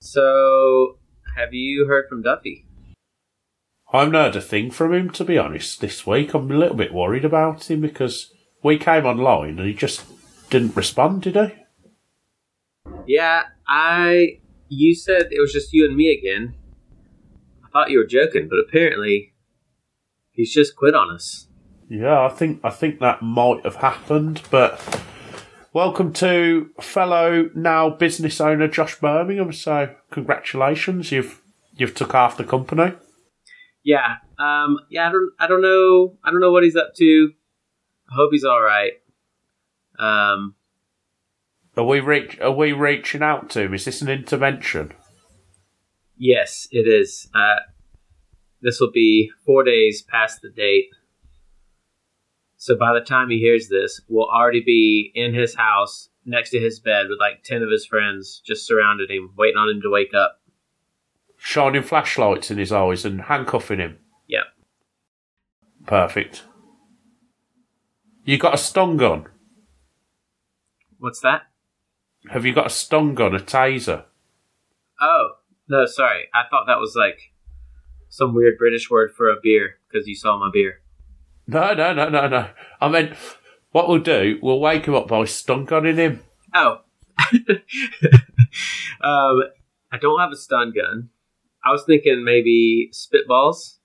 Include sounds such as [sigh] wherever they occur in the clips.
So, have you heard from Duffy? I haven't heard a thing from him, to be honest, this week. I'm a little bit worried about him because we came online and he just didn't respond, did he? Yeah, I. You said it was just you and me again. I thought you were joking, but apparently he's just quit on us. Yeah, I think I think that might have happened, but welcome to fellow now business owner Josh Birmingham. So congratulations, you've you've took half the company. Yeah, um, yeah. I don't, I don't know, I don't know what he's up to. I hope he's all right. Um, Are we reach are we reaching out to him? Is this an intervention? yes, it is. Uh, this will be four days past the date. So by the time he hears this, we'll already be in his house next to his bed with like 10 of his friends just surrounded him, waiting on him to wake up. Shining flashlights in his eyes and handcuffing him. Yep. Perfect. You got a stun gun? What's that? Have you got a stun gun, a taser? Oh, no, sorry. I thought that was like some weird British word for a beer because you saw my beer. No, no, no, no, no. I mean, what we'll do, we'll wake him up by stun gunning him. Oh. [laughs] um, I don't have a stun gun. I was thinking maybe spitballs.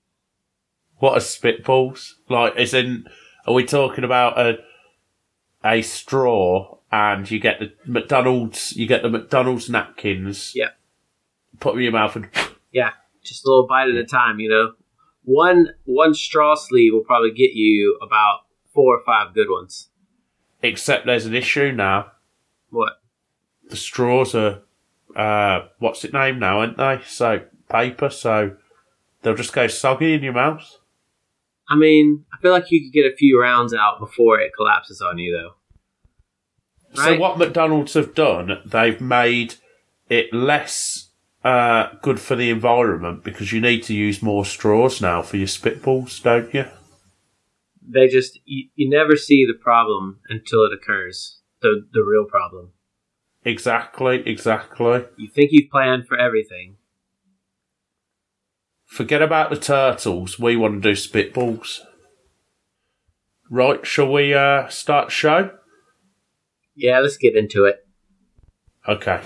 What are spitballs? Like, is in, are we talking about a a straw and you get the McDonald's, you get the McDonald's napkins, Yeah. put them in your mouth and Yeah, just a little bite at a time, you know. One one straw sleeve will probably get you about four or five good ones. except there's an issue now. What? The straws are, uh, what's it named now, aren't they? So, paper, so they'll just go soggy in your mouth. I mean, I feel like you could get a few rounds out before it collapses on you, though. So what McDonald's have done, they've made it less uh, good for the environment because you need to use more straws now for your spitballs, don't you? They just you, you never see the problem until it occurs. The the real problem. Exactly, exactly. You think you've planned for everything. Forget about the turtles. We want to do spitballs. Right, shall we uh, start the show? Yeah, let's get into it. Okay.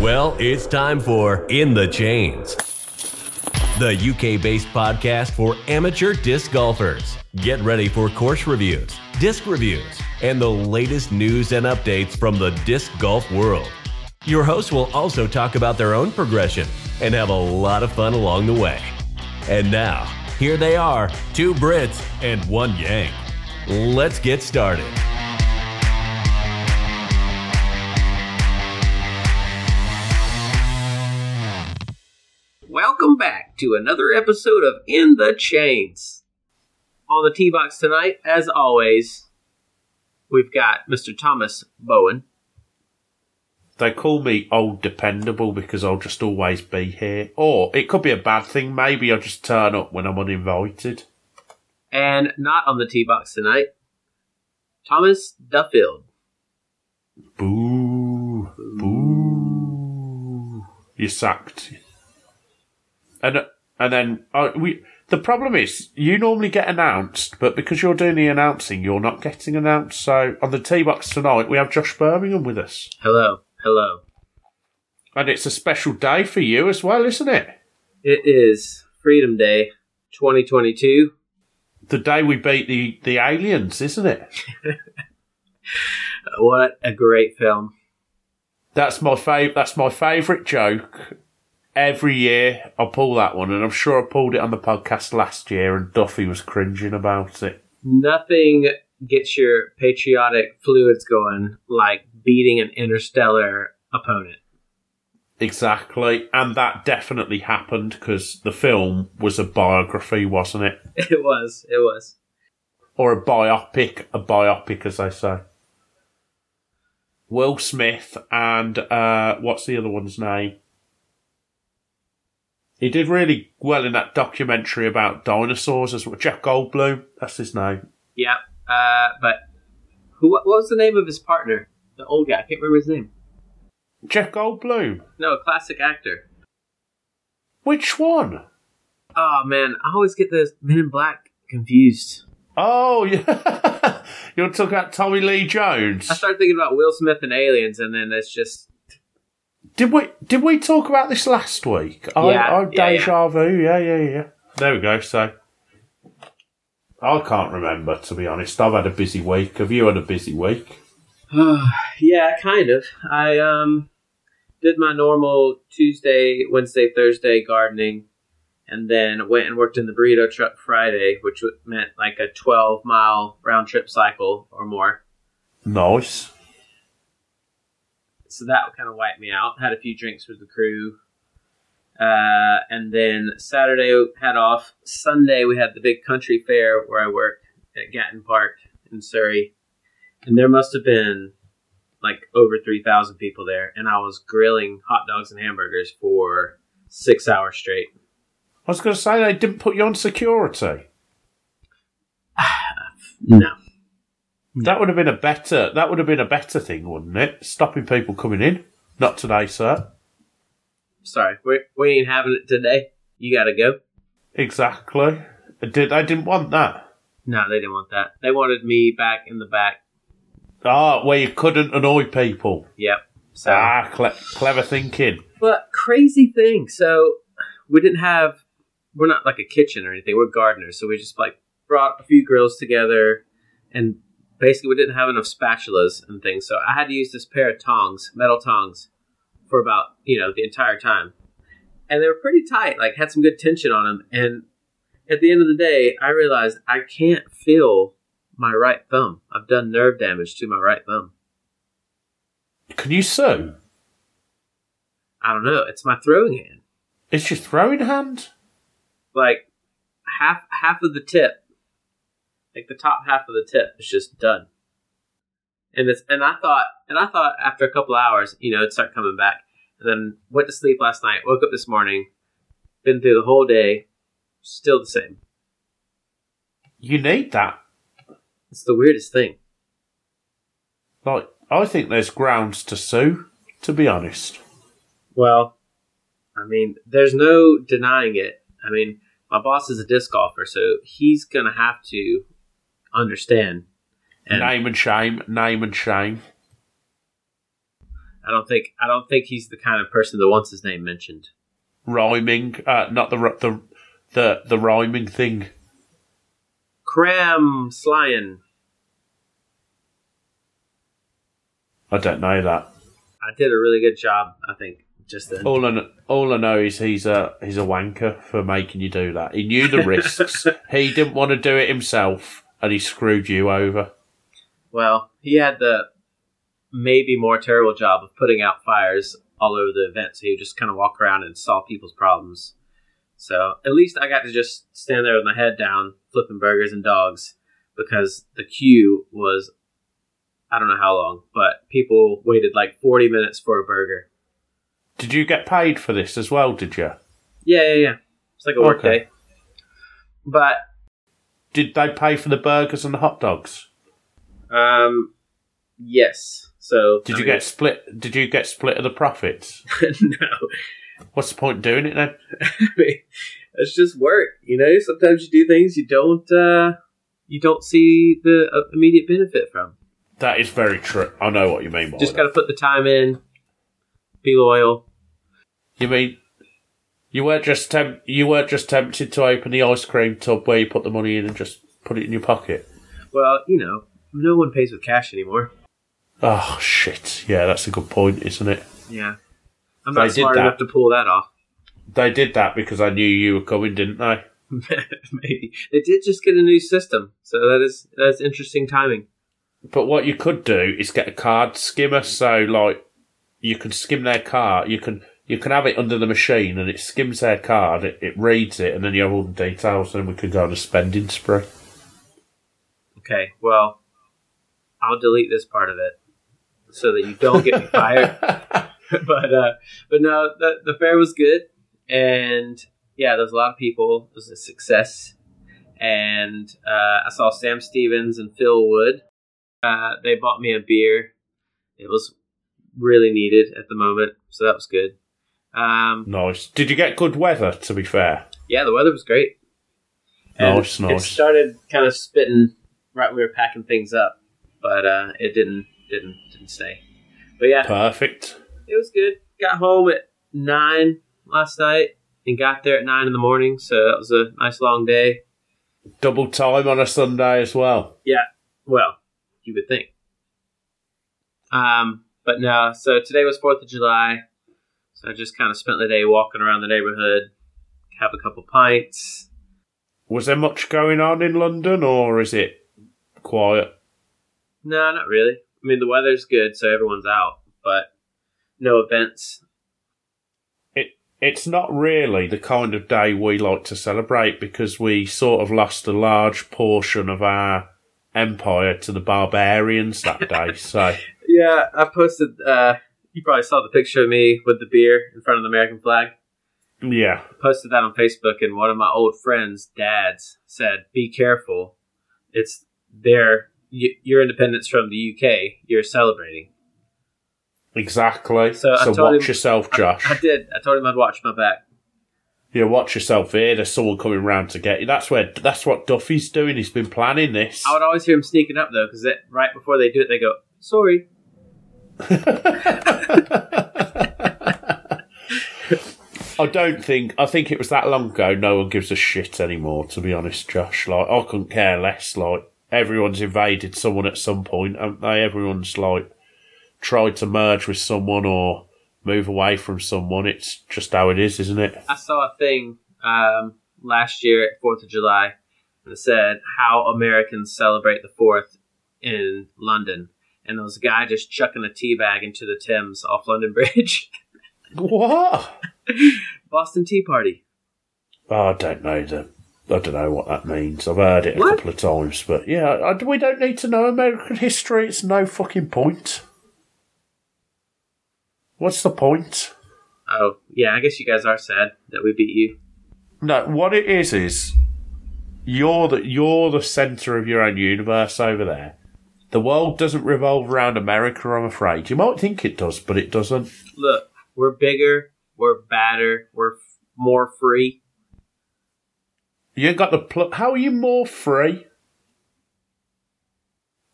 Well, it's time for In the Chains, the UK based podcast for amateur disc golfers. Get ready for course reviews, disc reviews, and the latest news and updates from the disc golf world. Your hosts will also talk about their own progression and have a lot of fun along the way. And now, here they are two Brits and one Yank. Let's get started. Welcome back to another episode of In the Chains. On the tee box tonight, as always, we've got Mr. Thomas Bowen. They call me old dependable because I'll just always be here. Or it could be a bad thing. Maybe I'll just turn up when I'm uninvited. And not on the tee box tonight, Thomas Duffield. Boo. Boo. You're sacked. And and then uh, we. The problem is, you normally get announced, but because you're doing the announcing, you're not getting announced. So on the tee box tonight, we have Josh Birmingham with us, Hello, hello. and it's a special day for you as well, isn't it? It is Freedom Day 2022. The day we beat the the aliens, isn't it? [laughs] What a great film. That's my fav- That's my favourite joke. Every year I pull that one, and I'm sure I pulled it on the podcast last year, and Duffy was cringing about it. Nothing gets your patriotic fluids going like beating an interstellar opponent. Exactly, and that definitely happened because the film was a biography, wasn't it? [laughs] It was. It was. Or a biopic, a biopic, as they say. Will Smith and uh, what's the other one's name? He did really well in that documentary about dinosaurs as well. Jeff Goldblum, that's his name. Yeah. Uh, but who? What was the name of his partner? The old guy. I can't remember his name. Jeff Goldblum. No, a classic actor. Which one? Oh man, I always get those Men in Black confused. Oh, yeah. [laughs] You're talking about Tommy Lee Jones. I started thinking about Will Smith and aliens, and then it's just Did we did we talk about this last week? I, Yeah, I, yeah, deja vu. Yeah, yeah, yeah. There we go. So I can't remember to be honest. I've had a busy week. Have you had a busy week? [sighs] yeah, kind of. I um did my normal Tuesday, Wednesday, Thursday gardening, and then went and worked in the burrito truck Friday, which meant like a twelve mile round trip cycle or more. Nice. So that kind of wiped me out. Had a few drinks with the crew. Uh, and then Saturday had off. Sunday we had the big country fair where I work at Gatton Park in Surrey, and there must have been like over three thousand people there, and I was grilling hot dogs and hamburgers for six hours straight. I was going to say they didn't put you on security. [sighs] No, That would have been a better. That would have been a better thing, wouldn't it? Stopping people coming in. Not today, sir. sorry, we we ain't having it today. You got to go. Exactly. I did I didn't want that. No, they didn't want that. They wanted me back in the back. Ah, where you couldn't annoy people. Yep. So. Ah, cle- clever thinking. But crazy thing. So we didn't have. We're not like a kitchen or anything. We're gardeners, so we just like brought a few grills together, and basically we didn't have enough spatulas and things. So I had to use this pair of tongs, metal tongs, for about you know the entire time, and they were pretty tight. Like had some good tension on them. And at the end of the day, I realized I can't feel my right thumb. I've done nerve damage to my right thumb. Can you sew? I don't know. It's my throwing hand. It's your throwing hand? like half half of the tip, like the top half of the tip is just done. And it's and I thought and I thought after a couple hours, you know, it'd start coming back. And then went to sleep last night, woke up this morning, been through the whole day, still the same. You need that. It's the weirdest thing. Like, I think there's grounds to sue, to be honest. Well, I mean, there's no denying it. I mean, my boss is a disc golfer, so he's gonna have to understand. And name and shame, name and shame. I don't think I don't think he's the kind of person that wants his name mentioned. Rhyming, uh, not the the the the rhyming thing. Cram Slyan. I don't know that. I did a really good job, I think. Just then. All I kn- all I know is he's a he's a wanker for making you do that. He knew the risks. [laughs] he didn't want to do it himself, and he screwed you over. Well, he had the maybe more terrible job of putting out fires all over the event, so he would just kind of walk around and solve people's problems. So at least I got to just stand there with my head down, flipping burgers and dogs, because the queue was I don't know how long, but people waited like 40 minutes for a burger. Did you get paid for this as well? Did you? Yeah, yeah, yeah. It's like a work Okay. day. But Did they pay for the burgers and the hot dogs? um, yes. So Did I you mean- get split? Did you get split of the profits? [laughs] no? What's the point in doing it then? [laughs] I mean, it's just work, you know. Sometimes you do things you don't uh, you don't see the uh, immediate benefit from. That is very true. I know what you mean by Just got to put the time in, be loyal. You mean you weren't just temp- you weren't just tempted to open the ice cream tub where you put the money in and just put it in your pocket? Well, you know, no one pays with cash anymore. Oh shit! Yeah, that's a good point, isn't it? Yeah, I'm They not did smart enough to pull that off. [laughs] They did that because I knew you were coming, didn't they? Maybe they did just get a new system, so that is that's interesting timing. But what you could do is get a card skimmer, so like you can skim their card. You can you can have it under the machine, and it skims their card. It, it reads it, and then you have all the details, and we could go on a spending spree. Okay, well, I'll delete this part of it so that you don't get me [laughs] fired. [laughs] but uh, but no, the the fair was good, and yeah, there was a lot of people. It was a success, and uh, I saw Sam Stevens and Phil Wood. Uh, they bought me a beer. It was really needed at the moment, so that was good. Um, Nice. Did you get good weather? To be fair, yeah, the weather was great. And Nice, nice. It started kind of spitting right when we were packing things up, but uh, it didn't didn't didn't stay. But yeah, perfect. it was good. Got home at nine last night and got there at nine in the morning, so that was a nice long day. Double time on a Sunday as well. Yeah. Well, you would think. Um, but no. So today was Fourth of July, so I just kind of spent the day walking around the neighborhood, have a couple pints. Was there much going on in London, or is it quiet? No, not really. I mean, the weather's good, so everyone's out, but no events. It it's not really the kind of day we like to celebrate because we sort of lost a large portion of our empire to the barbarians that day. So [laughs] Yeah, I posted. Uh, you probably saw the picture of me with the beer in front of the American flag. yeah, I posted that on Facebook, and one of my old friends' dads said, "Be careful, it's their y- your independence from the UK. You're celebrating." exactly. So So, I watch him- yourself, Josh. I did. I told him I'd watch my back. yeah, watch yourself here. There's someone coming round to get you. That's where that's what Duffy's doing. He's been planning this. I would always hear him sneaking up though, because right before they do it, they go, "Sorry." [laughs] I don't think. I think it was that long ago. No one gives a shit anymore. To be honest, Josh. Like I couldn't care less. Like everyone's invaded someone at some point, haven't they? Everyone's like tried to merge with someone or move away from someone. It's just how it is, isn't it? I saw a thing um, last year at Fourth of July, that said how Americans celebrate the Fourth in London, and there was a guy just chucking a tea bag into the Thames off London [laughs] Bridge. What? Boston Tea Party. Oh, I don't know the. I don't know what that means. I've heard it a What? couple of times, but yeah, I, we don't need to know American history. It's no fucking point. What's the point? Oh, yeah, I guess you guys are sad that we beat you. No, what it is is you're the you're the center of your own universe over there. The world doesn't revolve around America, I'm afraid. You might think it does, but it doesn't. Look, we're bigger, we're badder, we're f- more free. You got the pl- How are you more free?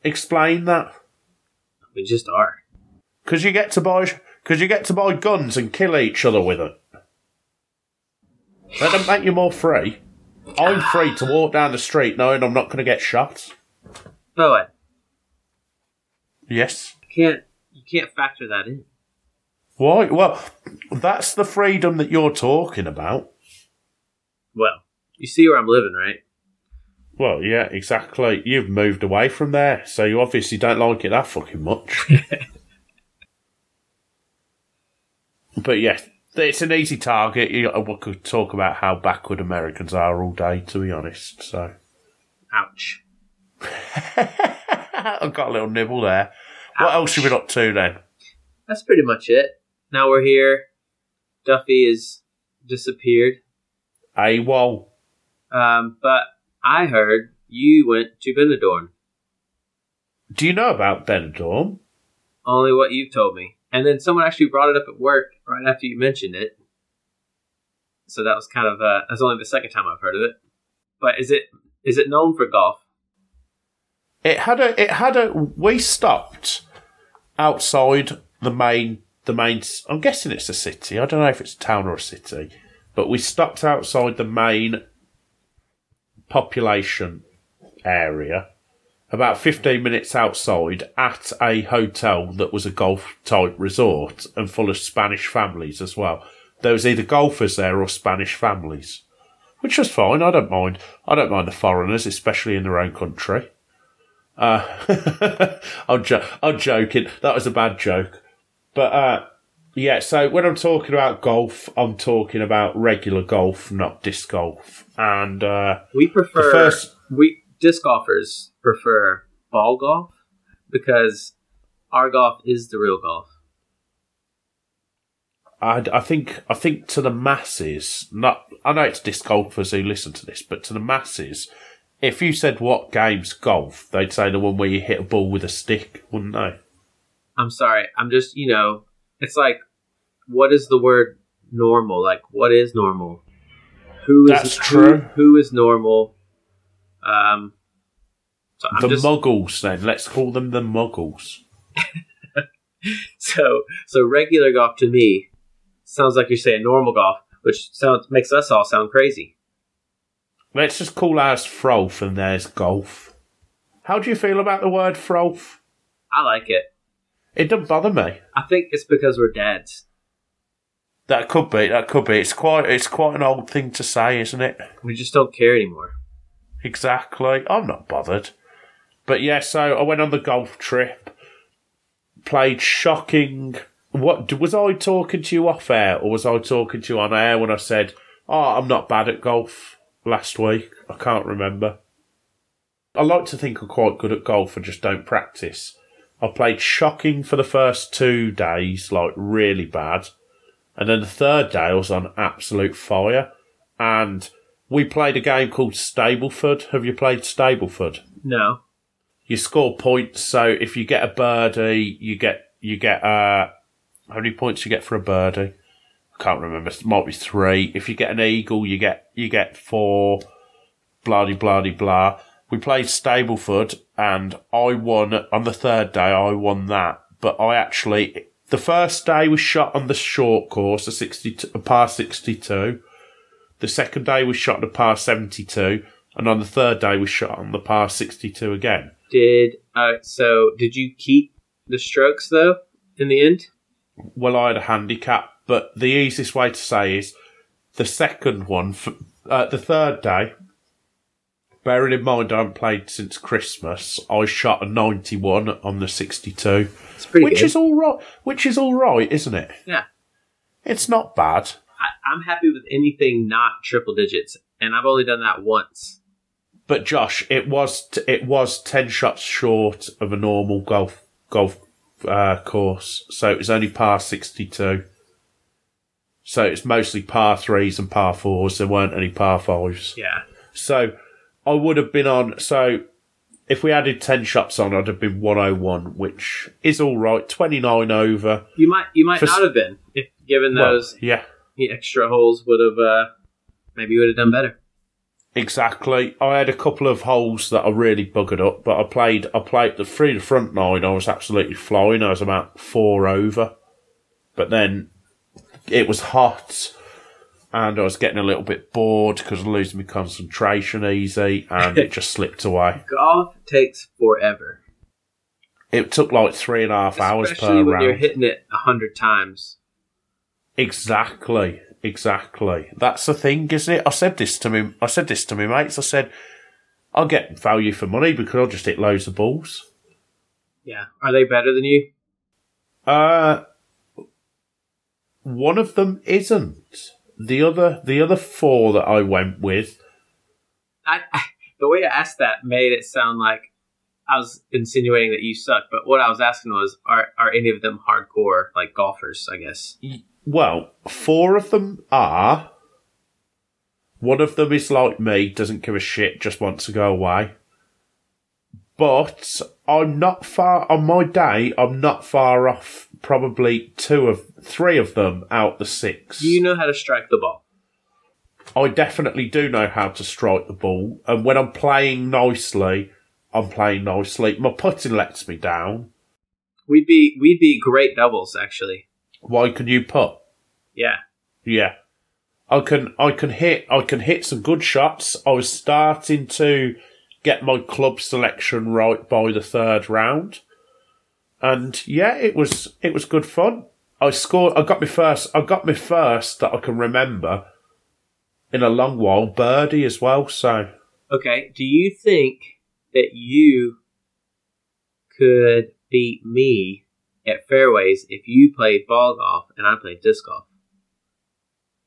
Explain that. We just are. Because you get to buy, because you get to buy guns and kill each other with it. That don't make you more free. I'm free to walk down the street knowing I'm not going to get shot. The way, Yes. you can't you can't factor that in. Why? Well, that's the freedom that you're talking about. Well, you see where I'm living, right? Well, yeah, exactly. You've moved away from there, so you obviously don't like it that fucking much. [laughs] but yeah, it's an easy target. Uh, we could talk about how backward Americans are all day, to be honest. So Ouch. [laughs] [laughs] I've got a little nibble there. What else have we up to then? That's pretty much it. Now we're here. Duffy has disappeared. AWOL. Um, but I heard you went to Benidorm. Do you know about Benidorm? Only what you've told me. And then someone actually brought it up at work right after you mentioned it. So that was kind of uh, that's only the second time I've heard of it. But is it is it known for golf? It had a. It had a. We stopped outside the main. The main. I'm guessing it's a city. I don't know if it's a town or a city, but we stopped outside the main population area, about 15 minutes outside, at a hotel that was a golf type resort and full of Spanish families as well. There was either golfers there or Spanish families, which was fine. I don't mind. I don't mind the foreigners, especially in their own country. Uh, [laughs] I'm, jo- I'm joking. That was a bad joke. But uh, yeah, so when I'm talking about golf, I'm talking about regular golf, not disc golf. And uh, We prefer first- we disc golfers prefer ball golf because our golf is the real golf. I, I think I think to the masses, not I know it's disc golfers who listen to this, but to the masses, if you said what game's golf, they'd say the one where you hit a ball with a stick, wouldn't they? I'm sorry. I'm just, you know, it's like, what is the word normal? Like, what is normal? Who is That's who- true. who is normal? Um, so I'm the just muggles, then. Let's call them the muggles. [laughs] so so regular golf to me sounds like you're saying normal golf, which sounds makes us all sound crazy. Let's just call ours froth and theirs golf. How do you feel about the word froth? I like it. It doesn't bother me. I think it's because we're dads. That could be. That could be. It's quite. It's quite an old thing to say, isn't it? We just don't care anymore. Exactly. I'm not bothered. But yeah, so I went on the golf trip. Played shocking. What was I talking to you off air, or was I talking to you on air when I said, "Oh, I'm not bad at golf"? Last week, I can't remember. I like to think I'm quite good at golf. I just don't practice. I played shocking for the first two days, like really bad. And then the third day, I was on absolute fire. And we played a game called Stableford. Have you played Stableford? No. You score points, so if you get a birdie, you get you get uh how many points you get for a birdie? I can't remember. It might be three. If you get an eagle, you get you get four. Blah de blah blah. We played Stableford, and I won on the third day. I won that, but I actually the first day was shot on the short course, a sixty a par sixty two. The second day was shot on the par seventy two, and on the third day was shot on the par sixty two again. Did uh so did you keep the strokes though in the end? well, I had a handicap, but the easiest way to say is the second one, uh, the third day. Bearing in mind I haven't played since Christmas, I shot a ninety-one on the sixty-two, It's pretty which good. is all right. Which is all right, isn't it? yeah. It's not bad. I, I'm happy with anything not triple digits, and I've only done that once. But Josh, it was t- it was ten shots short of a normal golf golf uh, course, so it was only par sixty-two. So it's mostly par threes and par fours. There weren't any par fives. Yeah. So I would have been on. So if we added 10 shots on, I'd have been 101, which is all right. 29 over. You might you might For not have been if given Well, those yeah, extra holes would have uh maybe you would have done better. exactly. I had a couple of holes that I really buggered up, but I played, I played the three, the front nine. I was absolutely flying. I was about four over. But then it was hot. And I was getting a little bit bored because I was losing my concentration easy, and it just slipped away. [laughs] Golf takes forever. It took like three and a half hours per when round. you're hitting it a hundred times. Exactly, exactly. That's the thing, isn't it? I said this to me. I said this to my mates. I said, "I'll get value for money because I'll just hit loads of balls." Yeah. Are they better than you? Uh one of them isn't. The other, the other four that I went with, I, the way I asked that made it sound like I was insinuating that you suck, but what I was asking was, are are any of them hardcore like golfers? I guess. well, four of them are. One of them is like me, doesn't give a shit, just wants to go away. But I'm not far on my day. I'm not far off. Probably two of three of them out the six. Do you know how to strike the ball? I definitely do know how to strike the ball, and when I'm playing nicely, I'm playing nicely. My putting lets me down. We'd be we'd be great doubles actually. Why can you put? Yeah. Yeah. I can I can hit I can hit some good shots. I was starting to get my club selection right by the third round. And yeah, it was it was good fun. I scored I got my first I got my first that I can remember in a long while, birdie as well, so Okay. Do you think that you could beat me at fairways if you played ball golf and I played disc golf?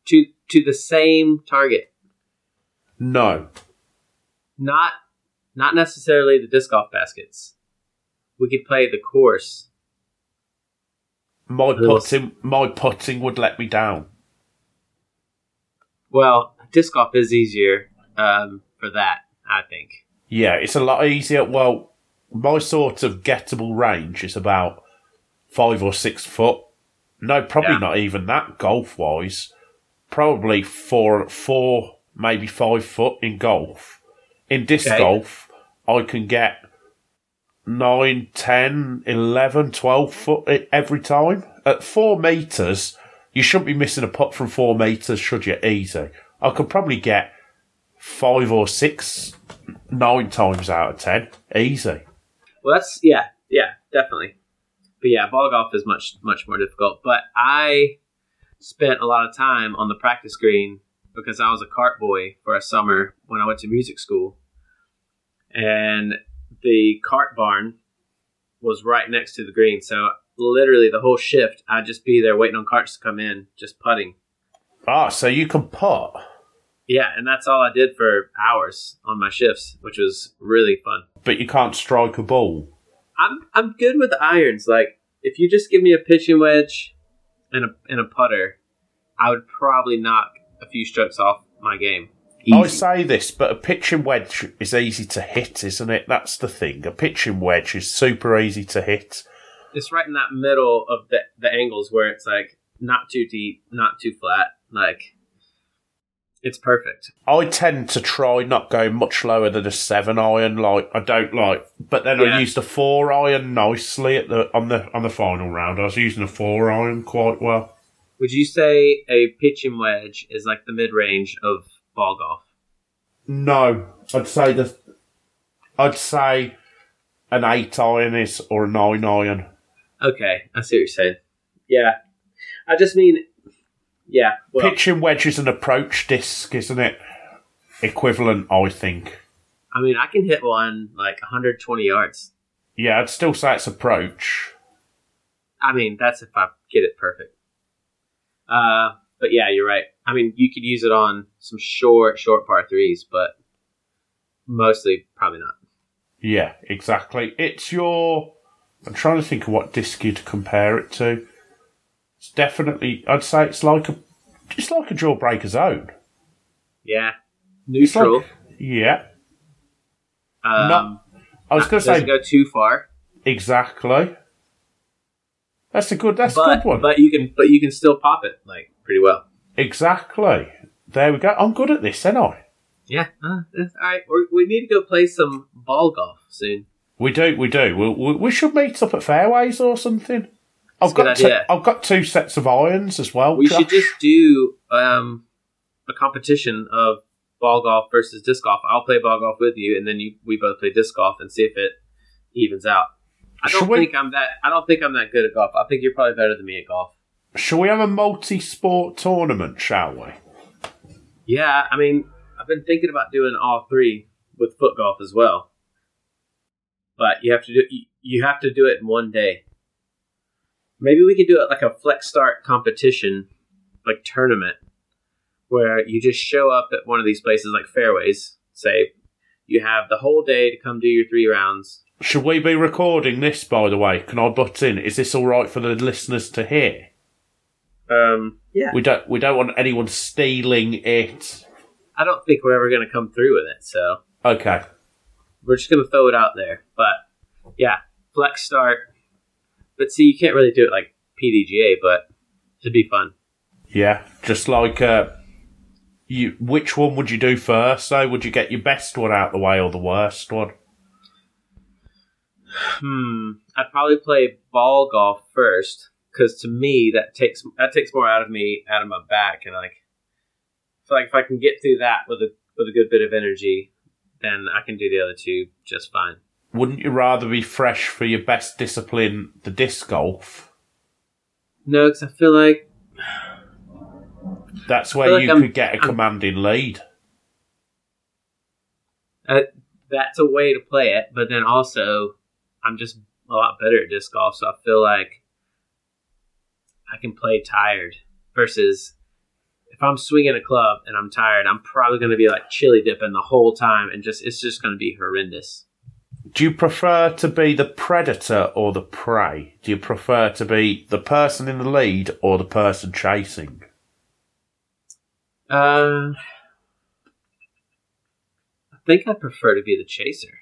To to the same target. no. Not not necessarily the disc golf baskets. We could play the course. My putting my putting would let me down. Well, disc golf is easier um, for that, I think. Yeah, it's a lot easier. Well, my sort of gettable range is about five or six foot. No, probably Yeah. not even that golf wise. Probably four, four, maybe five foot in golf. In disc Okay. golf, I can get nine, 10, 11, 12 foot every time. At four metres, you shouldn't be missing a putt from four metres, should you? Easy. I could probably get five or six, nine times out of ten. Easy. Well, that's yeah, yeah, definitely. But yeah, ball golf is much much more difficult. But I spent a lot of time on the practice green because I was a cart boy for a summer when I went to music school, and the cart barn was right next to the green. So literally the whole shift, I'd just be there waiting on carts to come in, just putting. Ah, so you can putt. Yeah, and that's all I did for hours on my shifts, which was really fun. but you can't strike a ball. I'm I'm good with irons. Like if you just give me a pitching wedge and a and a putter, I would probably knock a few strokes off my game. I say this, but a pitching wedge is easy to hit, isn't it? That's the thing. A pitching wedge is super easy to hit. It's right in that middle of the the angles where it's like not too deep, not too flat. Like it's perfect. I tend to try not going much lower than a seven iron. Like I don't like, but then Yeah. I used a four iron nicely at the on the on the final round. I was using a four iron quite well. Would you say a pitching wedge is like the mid range of ball golf? No, I'd say the, I'd say an eight iron is or a nine iron. Okay, I see what you're saying. Yeah, I just mean, yeah. Well, Pitching wedge is an approach disc, isn't it? Equivalent, I think. I mean, I can hit one like 120 yards. Yeah, I'd still say it's approach. I mean, that's if I get it perfect. Uh, but yeah, you're right. I mean, you could use it on some short, short par threes, but mostly probably not. Yeah, exactly. It's your. I'm trying to think of what disc you'd compare it to. It's definitely. I'd say it's like a. It's like a jawbreaker zone. Yeah, neutral. like- yeah. um, not- I was going to say go too far, exactly. That's a good. That's a good one. but you can but you can still pop it like pretty well. exactly. There we go. I'm good at this, ain't I? Yeah, uh, all right. We're, we need to go play some ball golf soon. We do. We do. We, we, we should meet up at fairways or something. I've a good got. Two, idea. I've got two sets of irons as well. We Josh. should just do um, a competition of ball golf versus disc golf. I'll play ball golf with you, and then you, we both play disc golf and see if it evens out. I don't Should we- think I'm that. I don't think I'm that good at golf. I think you're probably better than me at golf. Shall we have a multi-sport tournament? Shall we? Yeah, I mean, I've been thinking about doing all three with foot golf as well, but you have to do you, you have to do it in one day. Maybe we could do it like a flex start competition, like tournament, where you just show up at one of these places like fairways. Say you have the whole day to come do your three rounds. Should we be recording this, by the way? Can I butt in? Is this all right for the listeners to hear? Um, yeah, We don't. We don't want anyone stealing it. I don't think we're ever going to come through with it, so Okay. we're just going to throw it out there. But yeah, flex start. But see, you can't really do it like PDGA, but it'd be fun. Yeah. Just like uh, you. Which one would you do first? So would you get your best one out the way or the worst one? Hmm. I'd probably play ball golf first because to me that takes that takes more out of me, out of my back, and like, feel like if I can get through that with a with a good bit of energy, then I can do the other two just fine. Wouldn't you rather be fresh for your best discipline, the disc golf? No, because I feel like [sighs] That's where like you I'm- could get a I'm- commanding lead. uh, that's a way to play it, but then also I'm just a lot better at disc golf, so I feel like I can play tired versus if I'm swinging a club and I'm tired, I'm probably going to be like chili dipping the whole time, and just it's just going to be horrendous. Do you prefer to be the predator or the prey? Do you prefer to be the person in the lead or the person chasing? Uh, I think I prefer to be the chaser.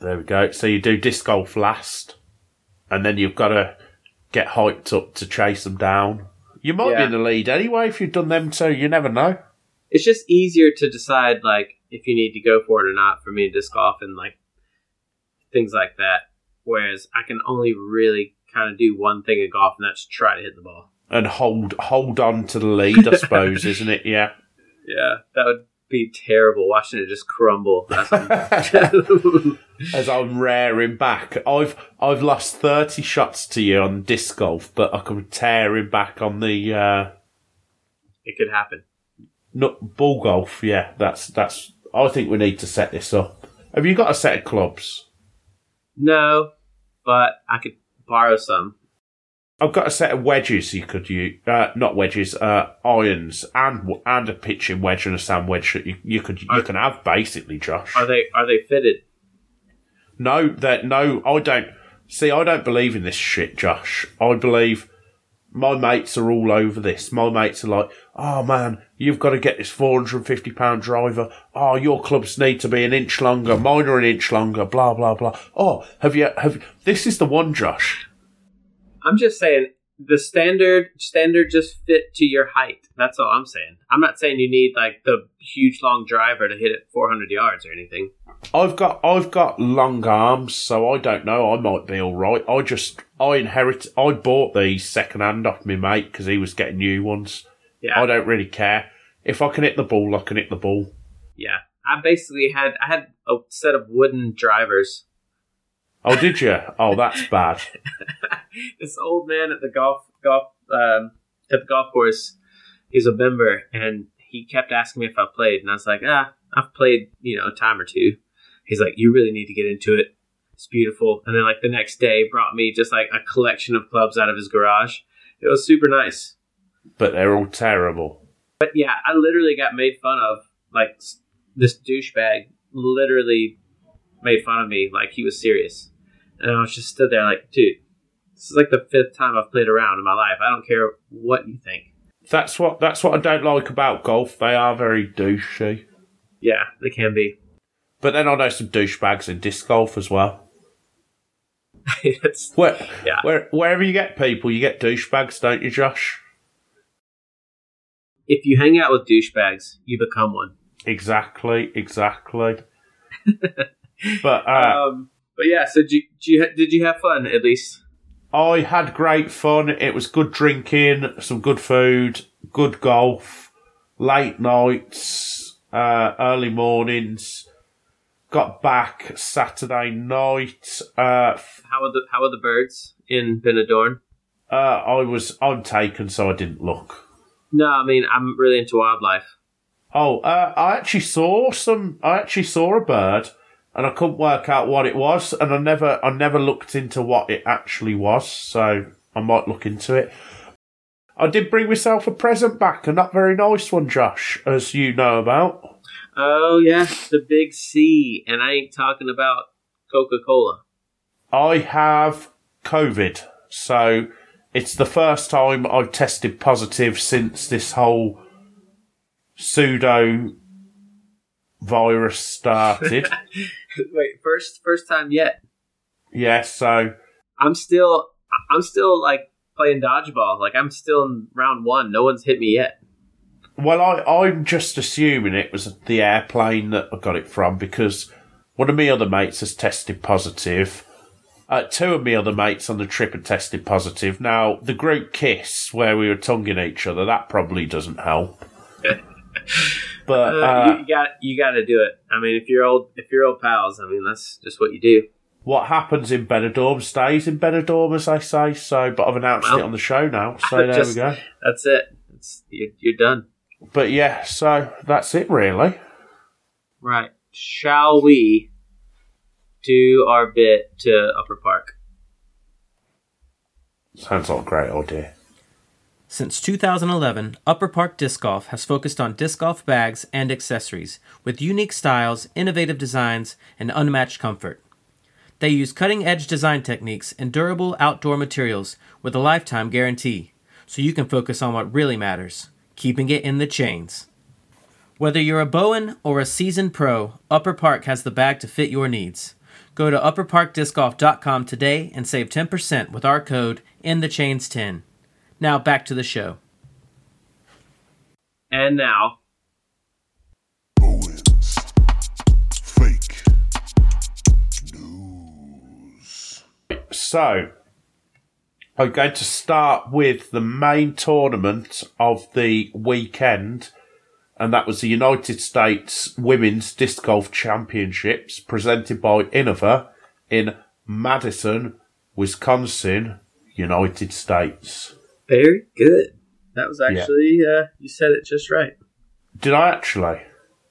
There we go. So you do disc golf last, and then you've got to get hyped up to chase them down. You might be in the lead anyway if you've done them two. You never know. It's just easier to decide like if you need to go for it or not for me in disc golf and like things like that. Whereas I can only really kind of do one thing in golf, and that's try to hit the ball. And hold hold on to the lead, I suppose, [laughs] isn't it? Yeah. Yeah, that would be terrible watching it just crumble. That's [laughs] [laughs] As I'm raring back, I've I've lost thirty shots to you on disc golf, but I can tear him back on the uh, it could happen. nut ball golf. Yeah, that's that's. I think we need to set this up. Have you got a set of clubs? No, but I could borrow some. I've got a set of wedges you could use. Uh, not wedges, uh, irons, and and a pitching wedge and a sand wedge that you, you could you Are- can have basically, Josh. Are they are they fitted? No, that no, I don't. See, I don't believe in this shit, Josh. I believe my mates are all over this. My mates are like, "Oh man, you've got to get this four hundred and fifty pound driver. Oh, your clubs need to be an inch longer. Mine are an inch longer. Blah blah blah. Oh, have you have? This is the one, Josh. I'm just saying the standard standard just fit to your height. That's all I'm saying. I'm not saying you need like the huge long driver to hit it 400 yards or anything. I've got I've got long arms, so I don't know. I might be all right. I just I inherit. I bought these second hand off my mate because he was getting new ones. Yeah, I don't really care. If I can hit the ball, I can hit the ball. yeah. I basically had I had a set of wooden drivers. Oh, did you? Oh, that's bad. [laughs] this old man at the golf golf um, at the golf course, he's a member, and he kept asking me if I played, and I was like, ah, I've played, you know, a time or two. He's like, you really need to get into it. It's beautiful. And then like the next day, brought me just like a collection of clubs out of his garage. It was super nice. But they're all terrible. But yeah, I literally got made fun of. Like this douchebag literally made fun of me like he was serious, and I was just stood there like, dude, this is like the fifth time I've played around in my life. I don't care what you think. That's what that's what I don't like about golf. They are very douchey. Yeah, they can be. [laughs] But then I know some douchebags in disc golf as well. it's, Where, Yeah. where wherever you get people, you get douchebags, don't you, Josh? if you hang out with douchebags, you become one. Exactly, exactly. [laughs] but uh, um, but yeah, so did you, did you did you have fun at least? I had great fun. It was good drinking, some good food, good golf, late nights, uh, early mornings. Got back Saturday night. Uh, How were the how were the birds in Benidorm? uh, I was I'm taken, so I didn't look. No, I mean I'm really into wildlife. Oh, uh, I actually saw some. I actually saw a bird, and I couldn't work out what it was, and I never, I never looked into what it actually was. So I might look into it. I did bring myself a present back, a not very nice one, Josh, as you know about. Oh yes, the big C, and I ain't talking about Coca Cola. I have COVID, so it's the first time I've tested positive since this whole pseudo virus started. [laughs] Wait, first first time yet. yeah, so I'm still I'm still like playing dodgeball. Like I'm still in round one. No one's hit me yet. Well, I, I'm just assuming it was the airplane that I got it from because one of my other mates has tested positive. Uh, two of my other mates on the trip had tested positive. Now, the group kiss where we were tonguing each other, that probably doesn't help. [laughs] but, Uh, uh, you, you got you got to do it. I mean, if you're old if you're old pals, I mean that's just what you do. what happens in Benidorm stays in Benidorm, as I say. So, but I've announced Well, it on the show now. [laughs] So there just- we go. That's it. It's, you're, you're done. But yeah, so that's it really. Right. Shall we do our bit to Upper Park? Sounds like a great idea. Since 2011, Upper Park Disc Golf has focused on disc golf bags and accessories with unique styles, innovative designs, and unmatched comfort. They use cutting edge design techniques and durable outdoor materials with a lifetime guarantee, so you can focus on what really matters keeping it in the chains. Whether you're a Bowen or a seasoned pro, Upper Park has the bag to fit your needs. Go to upperparkdiscgolf.com today and save 10% with our code in the chains 10. Now back to the show. And now, Owens. Fake news. So, I'm going to start with the main tournament of the weekend, and that was the United States Women's Disc Golf Championships presented by Innova in Madison, Wisconsin, United States. Very good. That was actually, uh, you said it just right. Did I actually?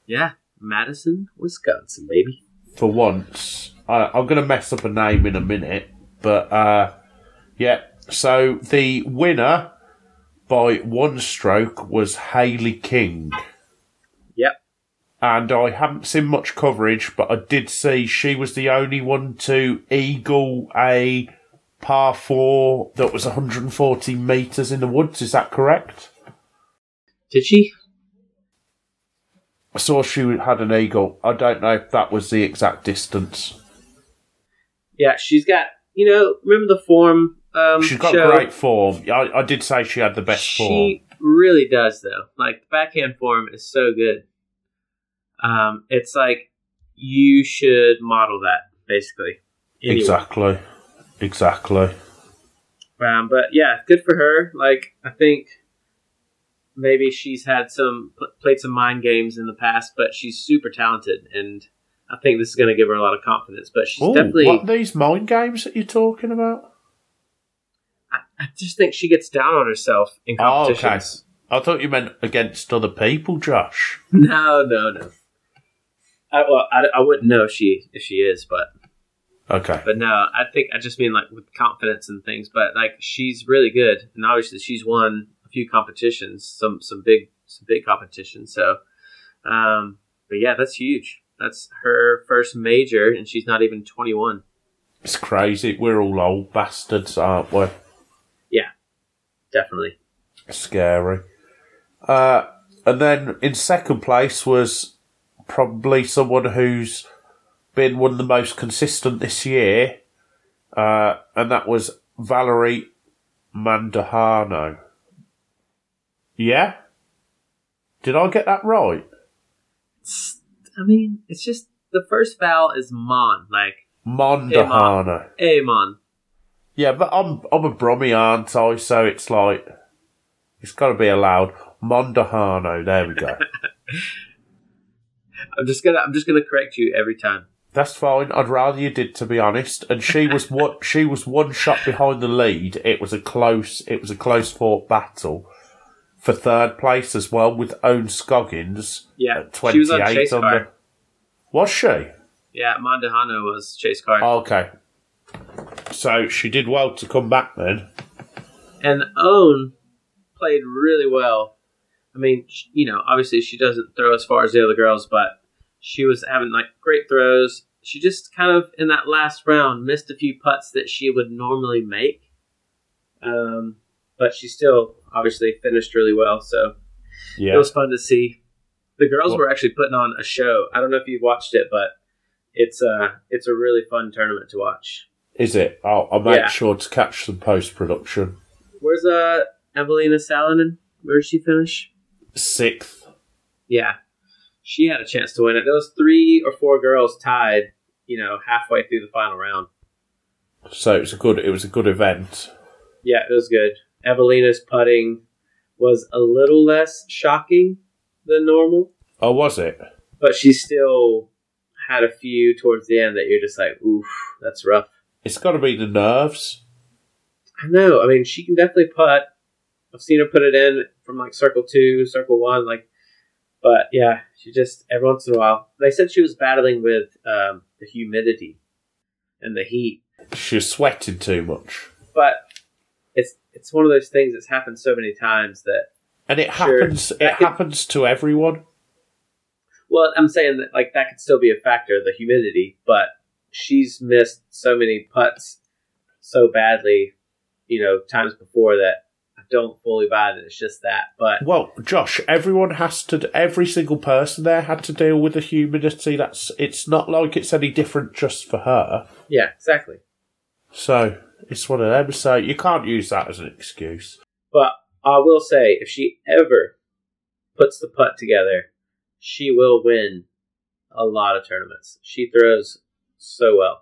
Yeah, Madison, Wisconsin, baby. For once, I, I'm going to mess up a name in a minute, but uh, yeah. So the winner by one stroke was Hailey King. Yep. and I haven't seen much coverage, but I did see she was the only one to eagle a par four that was 140 metres in the woods. Is that correct? Did she? I saw she had an eagle. I don't know if that was the exact distance. Yeah, she's got, you know, remember the form um, She's got show? great form. I, I did say she had the best form. She really does, though. Like, the backhand form is so good. Um, it's like you should model that, basically. Anyway. Exactly. Exactly. Um, but yeah, good for her. Like, I think maybe she's had some played some mind games in the past, but she's super talented, and I think this is going to give her a lot of confidence. But she's Ooh, definitely. what these mind games that you're talking about? I, I just think she gets down on herself in Oh, okay. competitions. I thought you meant against other people, Josh. [laughs] No, no, no. I, well, I, I wouldn't know if she if she is, but Okay. but no, I think I just mean like with confidence and things. But like she's really good, and obviously she's won a few competitions, some some big some big competitions. So, um, but yeah, that's huge. That's her first major, and she's not even twenty one. It's crazy. We're all old bastards, aren't we? Yeah, definitely. Scary. Uh, and then in second place was probably someone who's been one of the most consistent this year, uh, and that was Valerie Mandahano. Yeah? Did I get that right? It's- I mean, it's just the first vowel is mon, like Mondahano. Amon. Yeah, but I'm I'm a Brummy, aren't I? So it's like it's got to be allowed. Mondahano. There we go. [laughs] I'm just gonna I'm just gonna correct you every time. That's fine. I'd rather you did, to be honest. And she was [laughs] what she was one shot behind the lead. It was a close. It was a close fought battle for third place as well with Ohn Scoggins. Yeah, at she was on 28 Chase under. Card. Was she? Yeah, Mondahano was Chase Card. Oh, okay. So she did well to come back then. And Ohn played really well. I mean, you know, obviously she doesn't throw as far as the other girls, but she was having like great throws. She just kind of in that last round missed a few putts that she would normally make. Um, but she still obviously finished really well, so Yeah. it was fun to see. The girls Well- were actually putting on a show. I don't know if you've watched it, but it's a it's a really fun tournament to watch. Is it? I'll, I'll make Yeah. sure to catch some post production. Where's uh Eveliina Salonen? Where did she finish? Sixth. Yeah, she had a chance to win it. There was three or four girls tied, you know, halfway through the final round. So it was a good. It was a good event. Yeah, it was good. Eveliina's putting was a little less shocking than normal, Oh, was it? but she still had a few towards the end that you're just like, oof, that's rough. It's got to be the nerves. I know. I mean, she can definitely putt. I've seen her put it in from like circle two, circle one, like. But yeah, she just every once in a while. They said she was battling with um, the humidity and the heat, She sweating too much. but it's it's one of those things that's happened so many times that. And it Sure. happens. It could- happens to everyone. Well, I'm saying that like that could still be a factor, the humidity, but she's missed so many putts so badly, you know, times before that I don't fully buy that it's just that. But Well, Josh, everyone has to. Every single person there had to deal with the humidity. That's. It's not like it's any different just for her. yeah, exactly. So it's one of them. So you can't use that as an excuse. But I will say, if she ever puts the putt together, she will win a lot of tournaments. She throws so well.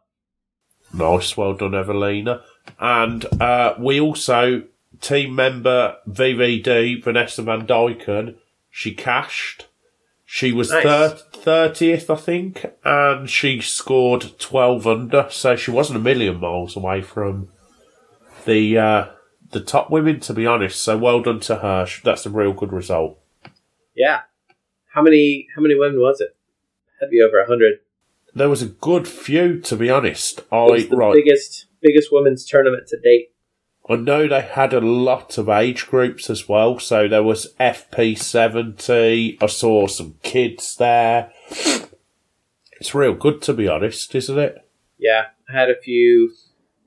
Nice, well done, Eveliina. And uh, we also team member VVD Vanessa Van Dyken. She cashed. She was Nice. thirtieth, I think, and she scored twelve under. So she wasn't a million miles away from the uh, the top women, to be honest. So well done to her. That's a real good result. Yeah. How many? How many women was it? Had to be over a hundred. There was a good few, to be honest. It was I the right. biggest biggest women's tournament to date. I know they had a lot of age groups as well. So there was FP70. I saw some kids there. It's real good, to be honest, isn't it? Yeah, I had a few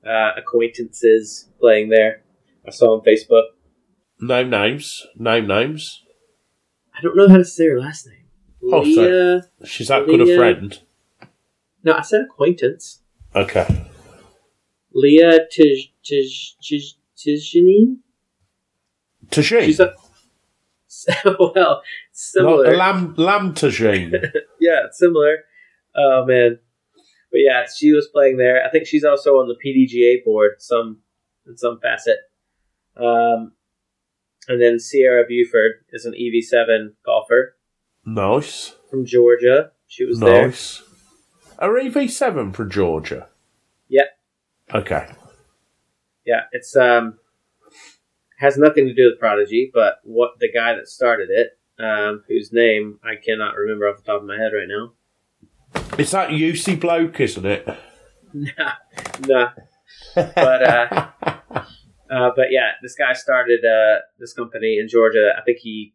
uh, acquaintances playing there. I saw on Facebook. Name names. Name names. I don't know how to say her last name. Oh, Leah. She's that good a friend. No, I said acquaintance. Okay. Leah Tij Tij Tij Tijani. Tajine. She's a [laughs] well similar. Lamb, lamb [laughs] yeah, similar. Oh man, but yeah, she was playing there. I think she's also on the PDGA board, some in some facet. Um, and then Sierra Buford is an EV7 golfer nice. from Georgia. She was there. Nice. A EV7 for Georgia. Yeah, Okay. yeah. It's um has nothing to do with Prodigy, but what the guy that started it, um, whose name I cannot remember off the top of my head right now. It's that UC bloke, isn't it? [laughs] nah, nah. But uh, [laughs] uh, but yeah, this guy started uh, this company in Georgia. I think he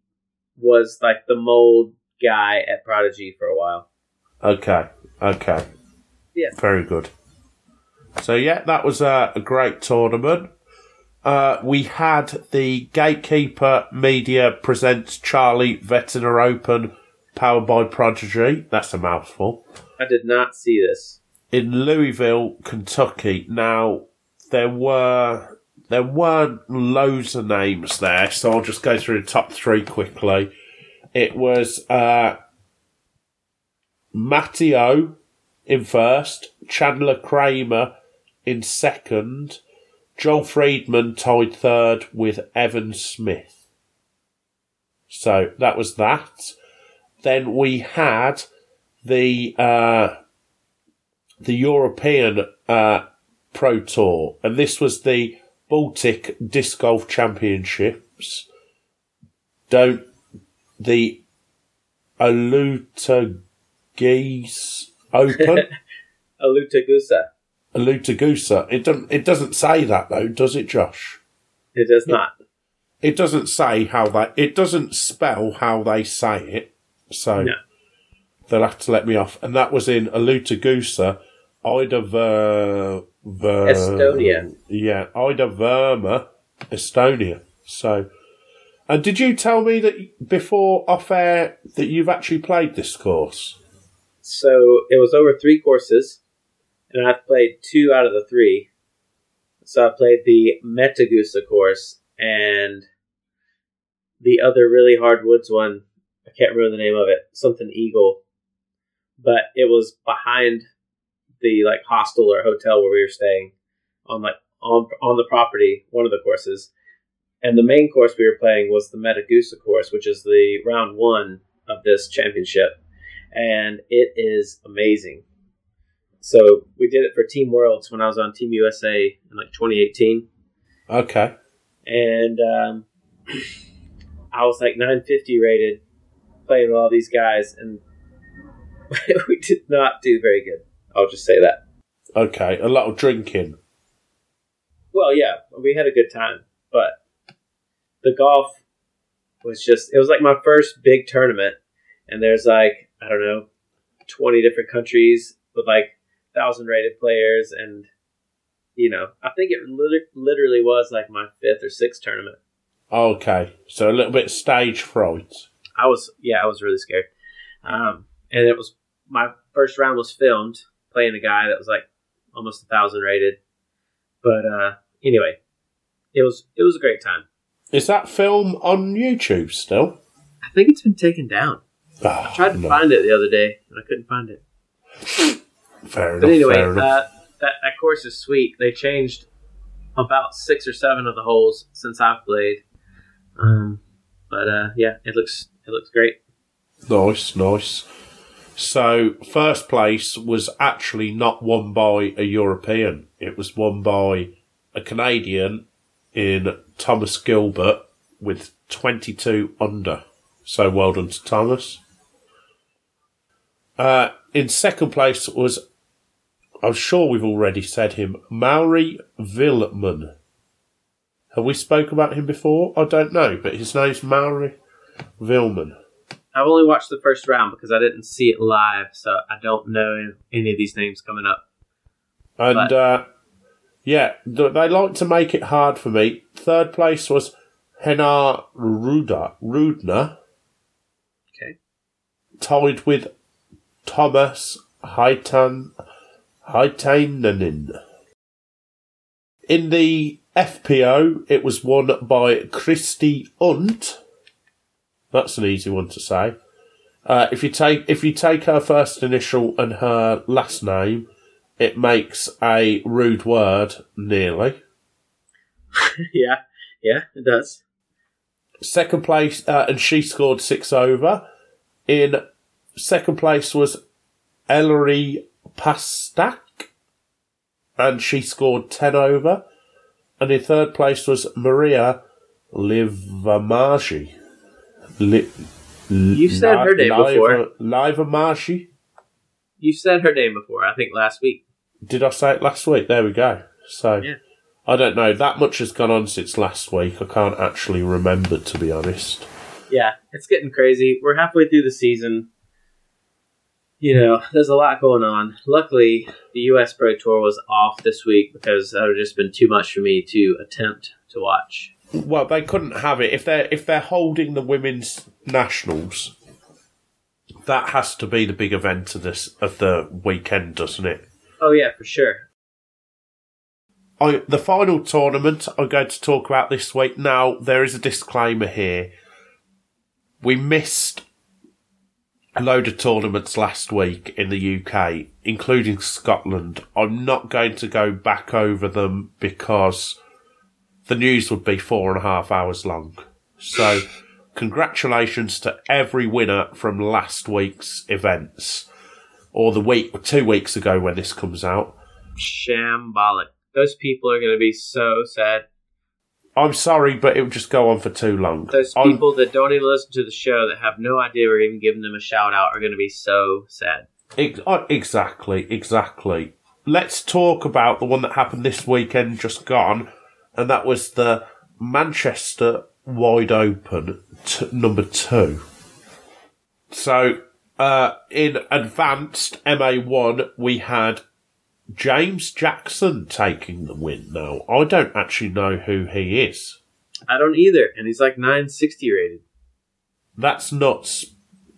was like the mold guy at Prodigy for a while. Okay. Okay. Yeah. Very good. So yeah, that was a, a great tournament. Uh, we had the Gatekeeper Media presents Charlie Veteran Open, powered by Prodigy. That's a mouthful. I did not see this. in Louisville, Kentucky. Now there were there weren't loads of names there, so I'll just go through the top three quickly. It was uh, Matteo in first, Chandler Kramer in second, Joel Friedman tied third with Evan Smith. So that was that. Then we had the uh, the European uh, Pro Tour, and this was the Baltic Disc Golf Championships. Don't the Alutagis Open? [laughs] Alutagusa. Alutagusa. It doesn't. It doesn't say that though, does it, Josh? It does not. It doesn't say how they. It doesn't spell how they say it. So No. they'll have to let me off. And that was in Alutagusa, Ida Ver, Ver, Estonia. Yeah, Ida Verma, Estonia. So, and did you tell me that before off air that you've actually played this course? So it was over three courses, and I've played two out of the three. So I played the Metagusa course and the other really hard woods one. I can't remember the name of it. Something Eagle, but it was behind the like hostel or hotel where we were staying on like on on the property. One of the courses, and the main course we were playing was the Metagusa course, which is the round one of this championship and it is amazing. So we did it for Team Worlds when I was on Team USA in like 2018, Okay. and um, [clears throat] I was like 950 rated, playing with all these guys, and [laughs] we did not do very good. I'll just say that. Okay. A lot of drinking. Well, yeah, we had a good time, but the golf was just, it was like my first big tournament. And there's like, I don't know, 20 different countries with like 1,000 rated players. And, you know, I think it lit- literally was like my fifth or sixth tournament. Okay, so a little bit stage fright. I was yeah, I was really scared. Um, and it was my first round was filmed playing a guy that was like almost a thousand rated. But uh, anyway, it was it was a great time. Is that film on YouTube still? I think it's been taken down. Ah, I tried to no. find it the other day and I couldn't find it. Fair enough. But anyway, fair enough. uh, that that course is sweet. They changed about six or seven of the holes since I've played. Um, but uh, yeah, it looks it looks great. Nice, nice. So, first place was actually not won by a European. It was won by a Canadian in Thomas Gilbert with 22 under. So, well done to Thomas. Uh, in second place was, I'm sure we've already said him, Mauri Villmann. Have we spoke about him before? I don't know, but his name's Mauri Villmann. I've only watched the first round because I didn't see it live, so I don't know any of these names coming up. And But- uh, yeah, they like to make it hard for me. Third place was Henar Ruda, Rudner, Okay. tied with Thomas Haitan, Haitainen. In the FPO, it was won by Christy Unt. That's an easy one to say. Uh, if you take if you take her first initial and her last name, it makes a rude word nearly. [laughs] yeah, yeah, it does. Second place, uh, and she scored six over. In second place was Ellery Pastak, and she scored ten over. And in third place was Maria Livamagi. Li- You said her name before. Livamagi. You said her name before. I think last week. Did I say it last week? There we go. So Yeah. I don't know. That much has gone on since last week. I can't actually remember, to be honest. Yeah, it's getting crazy. We're halfway through the season. You know, there's a lot going on. Luckily, the U.S. Pro Tour was off this week because that would have just been too much for me to attempt to watch. Well, they couldn't have it if they're if they're holding the women's nationals. That has to be the big event of this of the weekend, doesn't it? Oh yeah, for sure. I, the final tournament I'm going to talk about this week. Now, there is a disclaimer here. We missed a load of tournaments last week in the UK, including Scotland. I'm not going to go back over them because the news would be four and a half hours long. So, congratulations to every winner from last week's events, or the week, two weeks ago when this comes out. Shambolic. Those people are going to be so sad. I'm sorry, but it would just go on for too long. Those I'm- people that don't even listen to the show that have no idea we're even giving them a shout out are going to be so sad. Ex- uh, exactly, exactly. Let's talk about the one that happened this weekend, just gone, and that was the Manchester Wide Open t- number two. So, uh, in advanced MA1, we had James Jackson taking the win. Now, I don't actually know who he is. I don't either, and he's like 960 rated. That's not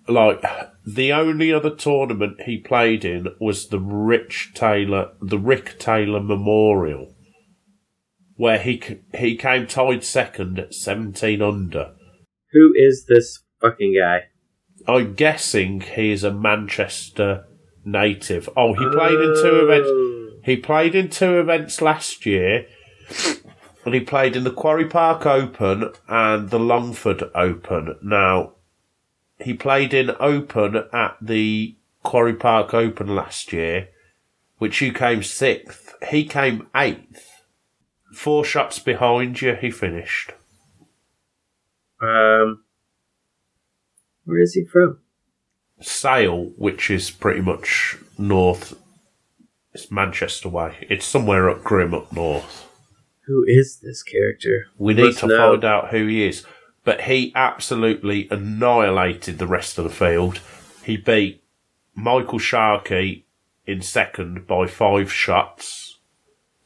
Like the only other tournament he played in was the Rich Taylor, the Rick Taylor Memorial, where he he came tied second at seventeen under. Who is this fucking guy? I'm guessing he's a Manchester native. Oh, he played in two events. Oh. He played in two events last year, and he played in the Quarry Park Open and the Longford Open. Now, he played in Open at the Quarry Park Open last year, which you came sixth. He came eighth. Four shots behind you, he finished. Um, where is he from? Sale, which is pretty much north. It's Manchester way. It's somewhere up Grim up north. Who is this character? We need Must to know. find out who he is. But he absolutely annihilated the rest of the field. He beat Michael Sharkey in second by five shots,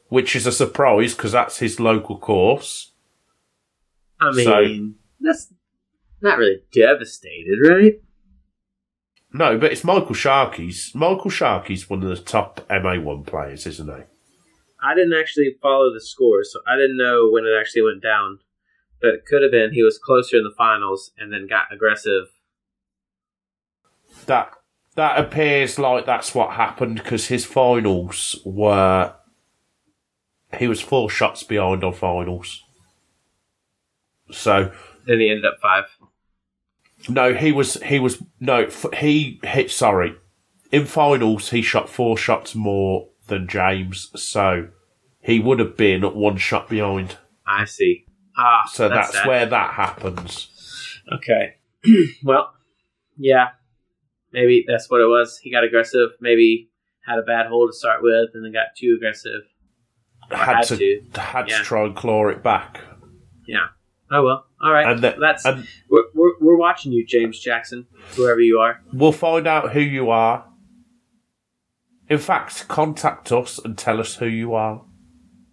which is a surprise because that's his local course. I So- mean, that's not really devastated, right? No, but it's Michael Sharkey's. Michael Sharkey's one of the top MA1 players, isn't he? I didn't actually follow the score, so I didn't know when it actually went down. But it could have been he was closer in the finals and then got aggressive. That that appears like that's what happened because his finals were. He was four shots behind on finals. So Then he ended up five. No, he was he was no he hit. Sorry, in finals he shot four shots more than James, so he would have been one shot behind. I see. Ah, So that's, sad. where that happens. Okay. [clears throat] well, yeah. Maybe that's what it was. He got aggressive. Maybe had a bad hole to start with, and then got too aggressive. Had, had to, to. had Yeah. to try and claw it back. Yeah. Oh well. All right. And the- that's and- we're, we're we're watching you, James Jackson, whoever you are. We'll find out who you are. In fact, contact us and tell us who you are.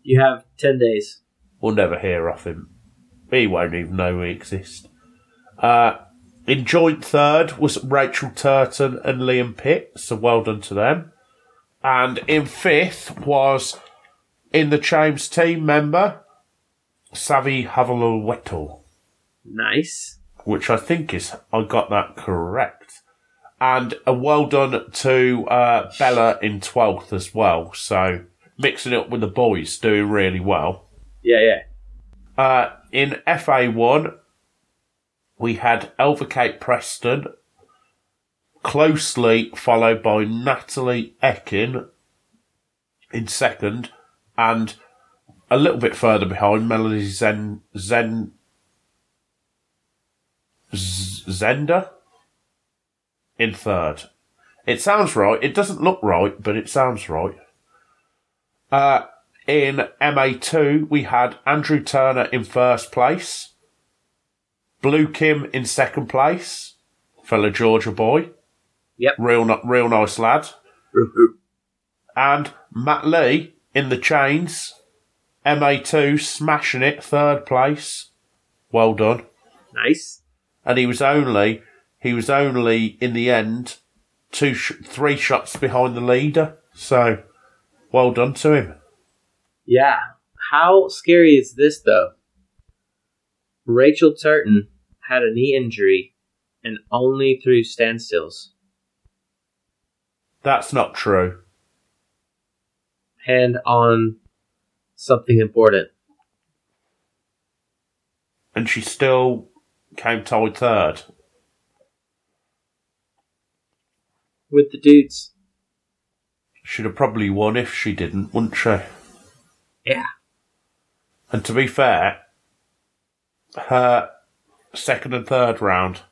You have ten days. We'll never hear of him. He won't even know we exist. Uh, in joint third was Rachel Turton and Liam Pitt, so well done to them. And in fifth was, in the chains team member, Savi Havalaweto. Nice. which I think is I got that correct. And a well done to uh, Bella in twelfth as well. So mixing it up with the boys, doing really well. Yeah, yeah. Uh, in FA one, we had Elva Kate Preston, closely followed by Natalie Ekin in second, and a little bit further behind Melody Zen Zen Z- Zender in third. It sounds right. It doesn't look right, but it sounds right. Uh, in MA2, we had Andrew Turner in first place, Blue Kim in second place, fellow Georgia boy. Yep. Real, real nice lad. [laughs] And Matt Lee in the chains, MA2, smashing it, third place. Well done Nice. and he was only he was only in the end two sh- three shots behind the leader. So well done to him. Yeah. How scary is this though? Rachel Turton had a knee injury and only threw standstills. That's not true. Hand on something important. And she still came tied third. With the dudes. She'd have probably won if she didn't, wouldn't she? Yeah. And to be fair, her second and third round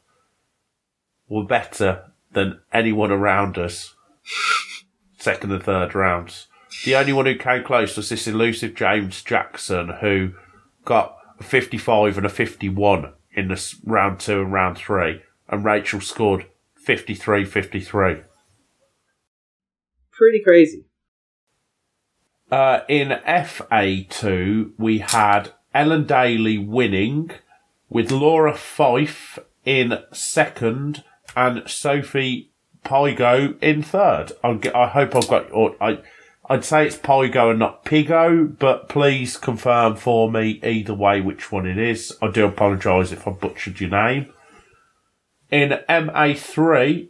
were better than anyone around us. [laughs] second and third rounds. The only one who came close was this elusive James Jackson who got a 55 and a 51 in this round two and round three, and Rachel scored 53 53. Pretty crazy. Uh, in FA2, we had Ellen Daly winning, with Laura Fife in second and Sophie Pygo in third. I hope I've got. I, I'd say it's Pygo and not Pigo, but please confirm for me either way which one it is. I do apologise if I butchered your name. In MA3,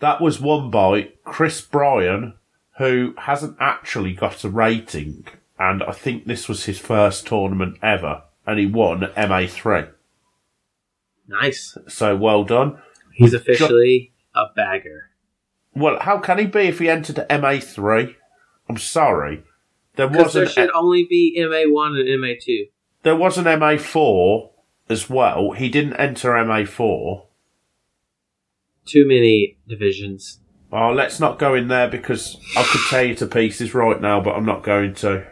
that was won by Chris Bryan, who hasn't actually got a rating, and I think this was his first tournament ever, and he won MA3. Nice. So well done. He's officially a bagger. Well, how can he be if he entered MA3? I'm sorry. There was there should only be MA1 and MA2. there was an MA4 as well. He didn't enter MA4. Too many divisions. Oh, let's not go in there because I could tear you to pieces right now, but I'm not going to.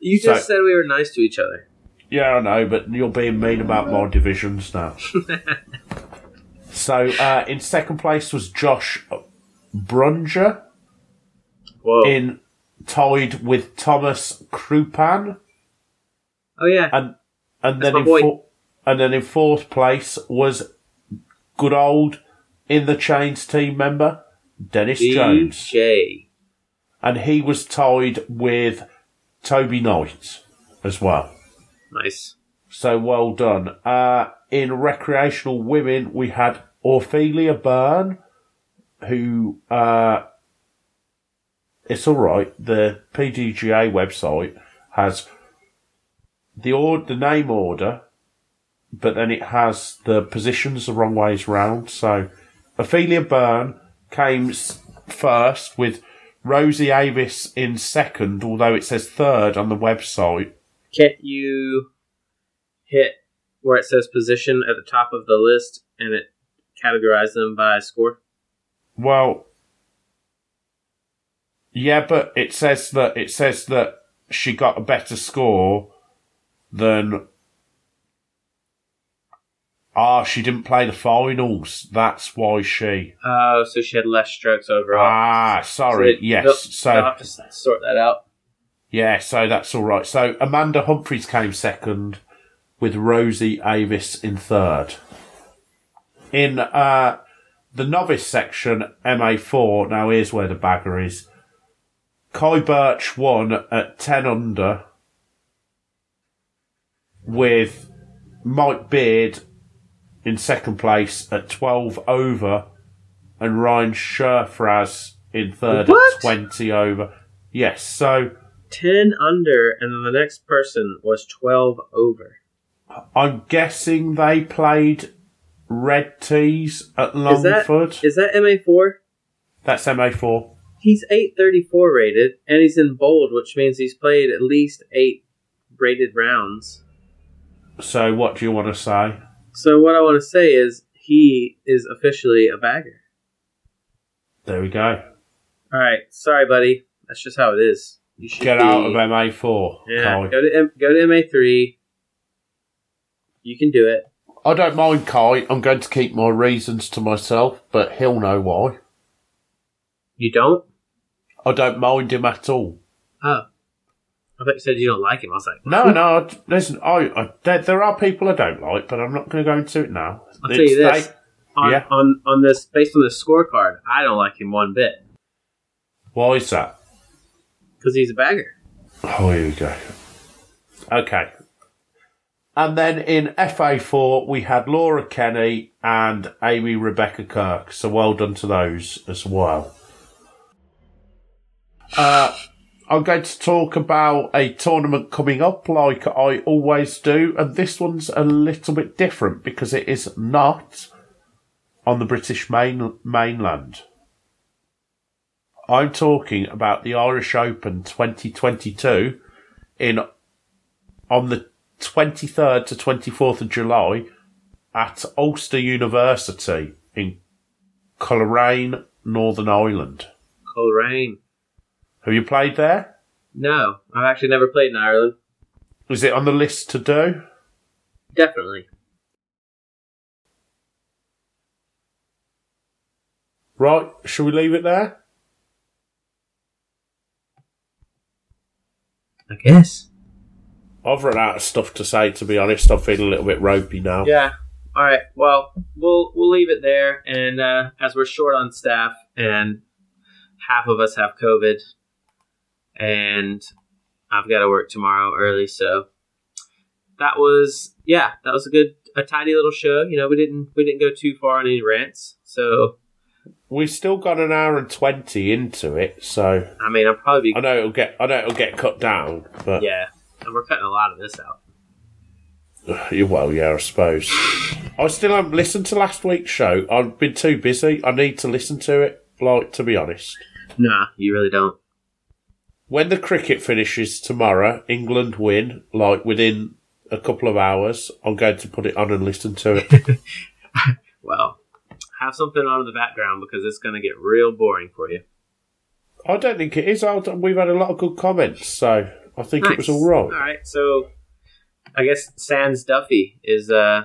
You So- just said we were nice to each other. Yeah, I know, but you're being mean about my divisions now. [laughs] so, uh, in second place was Josh Brunger, Whoa. in tied with Thomas Krupan, oh, yeah. and And That's then my boy. in four, and then in fourth place was good old in the chains team member Dennis Jones, and he was tied with Toby Knight as well. Nice. So well done. Uh, in recreational women, we had Ophelia Byrne, who, uh, it's alright. The PDGA website has the or- the name order, but then it has the positions the wrong ways round. So Ophelia Byrne came first with Rosie Avis in second, although it says third on the website. Can't you hit where it says position at the top of the list and it categorize them by score? Well, yeah, but it says that it says that she got a better score than. Ah, she didn't play the finals. That's why she. Oh, so she had less strokes overall. Ah, sorry. So yes. they'll- So they'll have to sort that out. yeah, so that's all right. So Amanda Humphries came second, with Rosie Avis in third. In uh, the novice section, MA4. Now here's where the bagger is. Kai Birch won at 10 under with Mike Beard in second place at 12 over and Ryan Sherfraz in third What? at 20 over. Yes, so 10 under, and then the next person was 12 over. I'm guessing they played red tees at Is Longford. is that MA4? That's MA4. He's 834 rated, and he's in bold, which means he's played at least eight rated rounds. So what do you want to say? So what I want to say is he is officially a bagger. There we go. All right, sorry, buddy. That's just how it is. You should Get be- out of MA4. Yeah, go to M- go to MA3. You can do it. I don't mind Kai. I'm going to keep my reasons to myself, but he'll know why. You don't? I don't mind him at all. Oh, I thought you said you don't like him. I was like, No, no. I- Listen, I, I there, there are people I don't like, but I'm not going to go into it now. I'll tell you It's- this. on, Yeah. on on this based on this scorecard, I don't like him one bit why is that? because he's a bagger. Oh, here we go. Okay. And then in FA4, we had Laura Kenny and Amy Rebecca Kirk. So well done to those as well. Uh, I'm going to talk about a tournament coming up like I always do. And this one's a little bit different because it is not on the British main, mainland. I'm talking about the Irish Open 2022 in on the 23rd to 24th of July at Ulster University in Coleraine, Northern Ireland. Coleraine. Have you played there? No, I've actually never played in Ireland. Is it on the list to do? Definitely. Right, shall we leave it there? I guess. I've run out of stuff to say, to be honest. I'm feeling a little bit ropey now. Yeah. All right. Well, we'll we'll leave it there. And uh, as we're short on staff, and half of us have COVID, and I've got to work tomorrow early, so that was yeah, that was a good, a tidy little show. You know, we didn't we didn't go too far on any rants, so We've still got an hour and 20 into it, so I mean, I'll probably I know it'll get, I know it'll get cut down, but yeah, and we're cutting a lot of this out. [sighs] Well, yeah, I suppose. I still haven't listened to last week's show. I've been too busy. I need to listen to it, like, to be honest. Nah, you really don't. When the cricket finishes tomorrow, England win, like, within a couple of hours, I'm going to put it on and listen to it. [laughs] Well, have something on in the background because it's going to get real boring for you. I don't think it is. I'll- We've had a lot of good comments, so I think it was Nice. all right. All right, so I guess Sans Duffy is uh,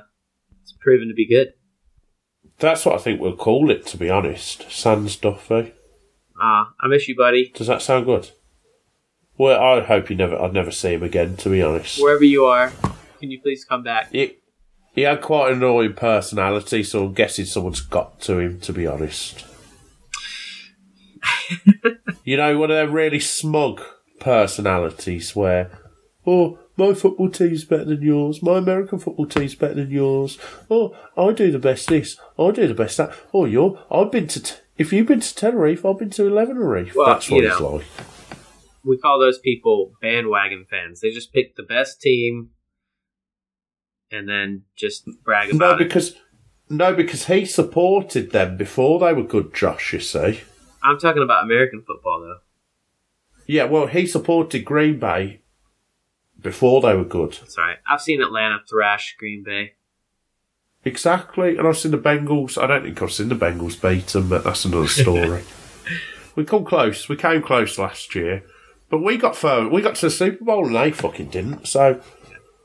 it's proven to be good. That's what I think we'll call it, to be honest. Sans Duffy. Ah, I miss you, buddy. Does that sound good? Well, I hope you never. I'd never see him again, to be honest. Wherever you are, Can you please come back? He, he had quite an annoying personality, so I'm guessing someone's got to him, to be honest. [laughs] you know, one of them really smug personalities where, oh, my football team's better than yours, my American football team's better than yours, oh, I do the best this, I do the best that, oh, you're, I've been to, t- if you've been to Tenerife, I've been to Elevenerife. Well, That's what you it's know. like. We call those people bandwagon fans. They just pick the best team and then just brag No, about it. because, no, because he supported them before they were good, Josh, you see. I'm talking about American football, though. Yeah, well, he supported Green Bay before they were good. That's right. I've seen Atlanta thrash Green Bay. Exactly, and I've seen the Bengals. I don't think I've seen the Bengals beat them, but that's another story. [laughs] we come close. We came close last year, but we got further. We got to the Super Bowl and they fucking didn't. So,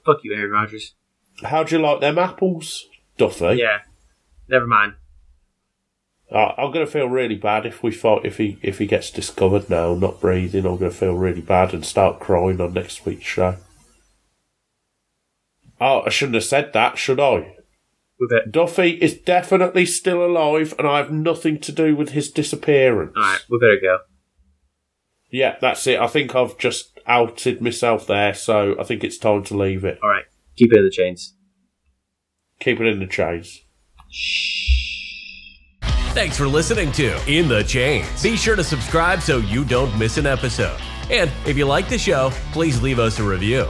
Fuck you, Aaron Rodgers. how do you like them apples, Duffy? Yeah. Never mind. I'm going to feel really bad if we fight if he if he gets discovered now not breathing. I'm going to feel really bad and start crying on next week's show. Oh, I shouldn't have said that, should I? With it. Duffy is definitely still alive, and I have nothing to do with his disappearance. All right, we better go. Yeah, that's it. I think I've just outed myself there, so I think it's time to leave it. All right, keep it in the chains. Keep it in the chains. Thanks for listening to In the Chains. Be sure to subscribe so you don't miss an episode. And if you like the show, please leave us a review.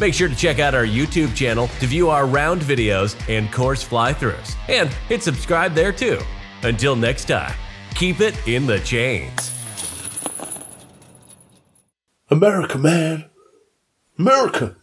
Make sure to check out our YouTube channel to view our round videos and course fly throughs. And hit subscribe there too. Until next time, keep it in the chains. America, man. America.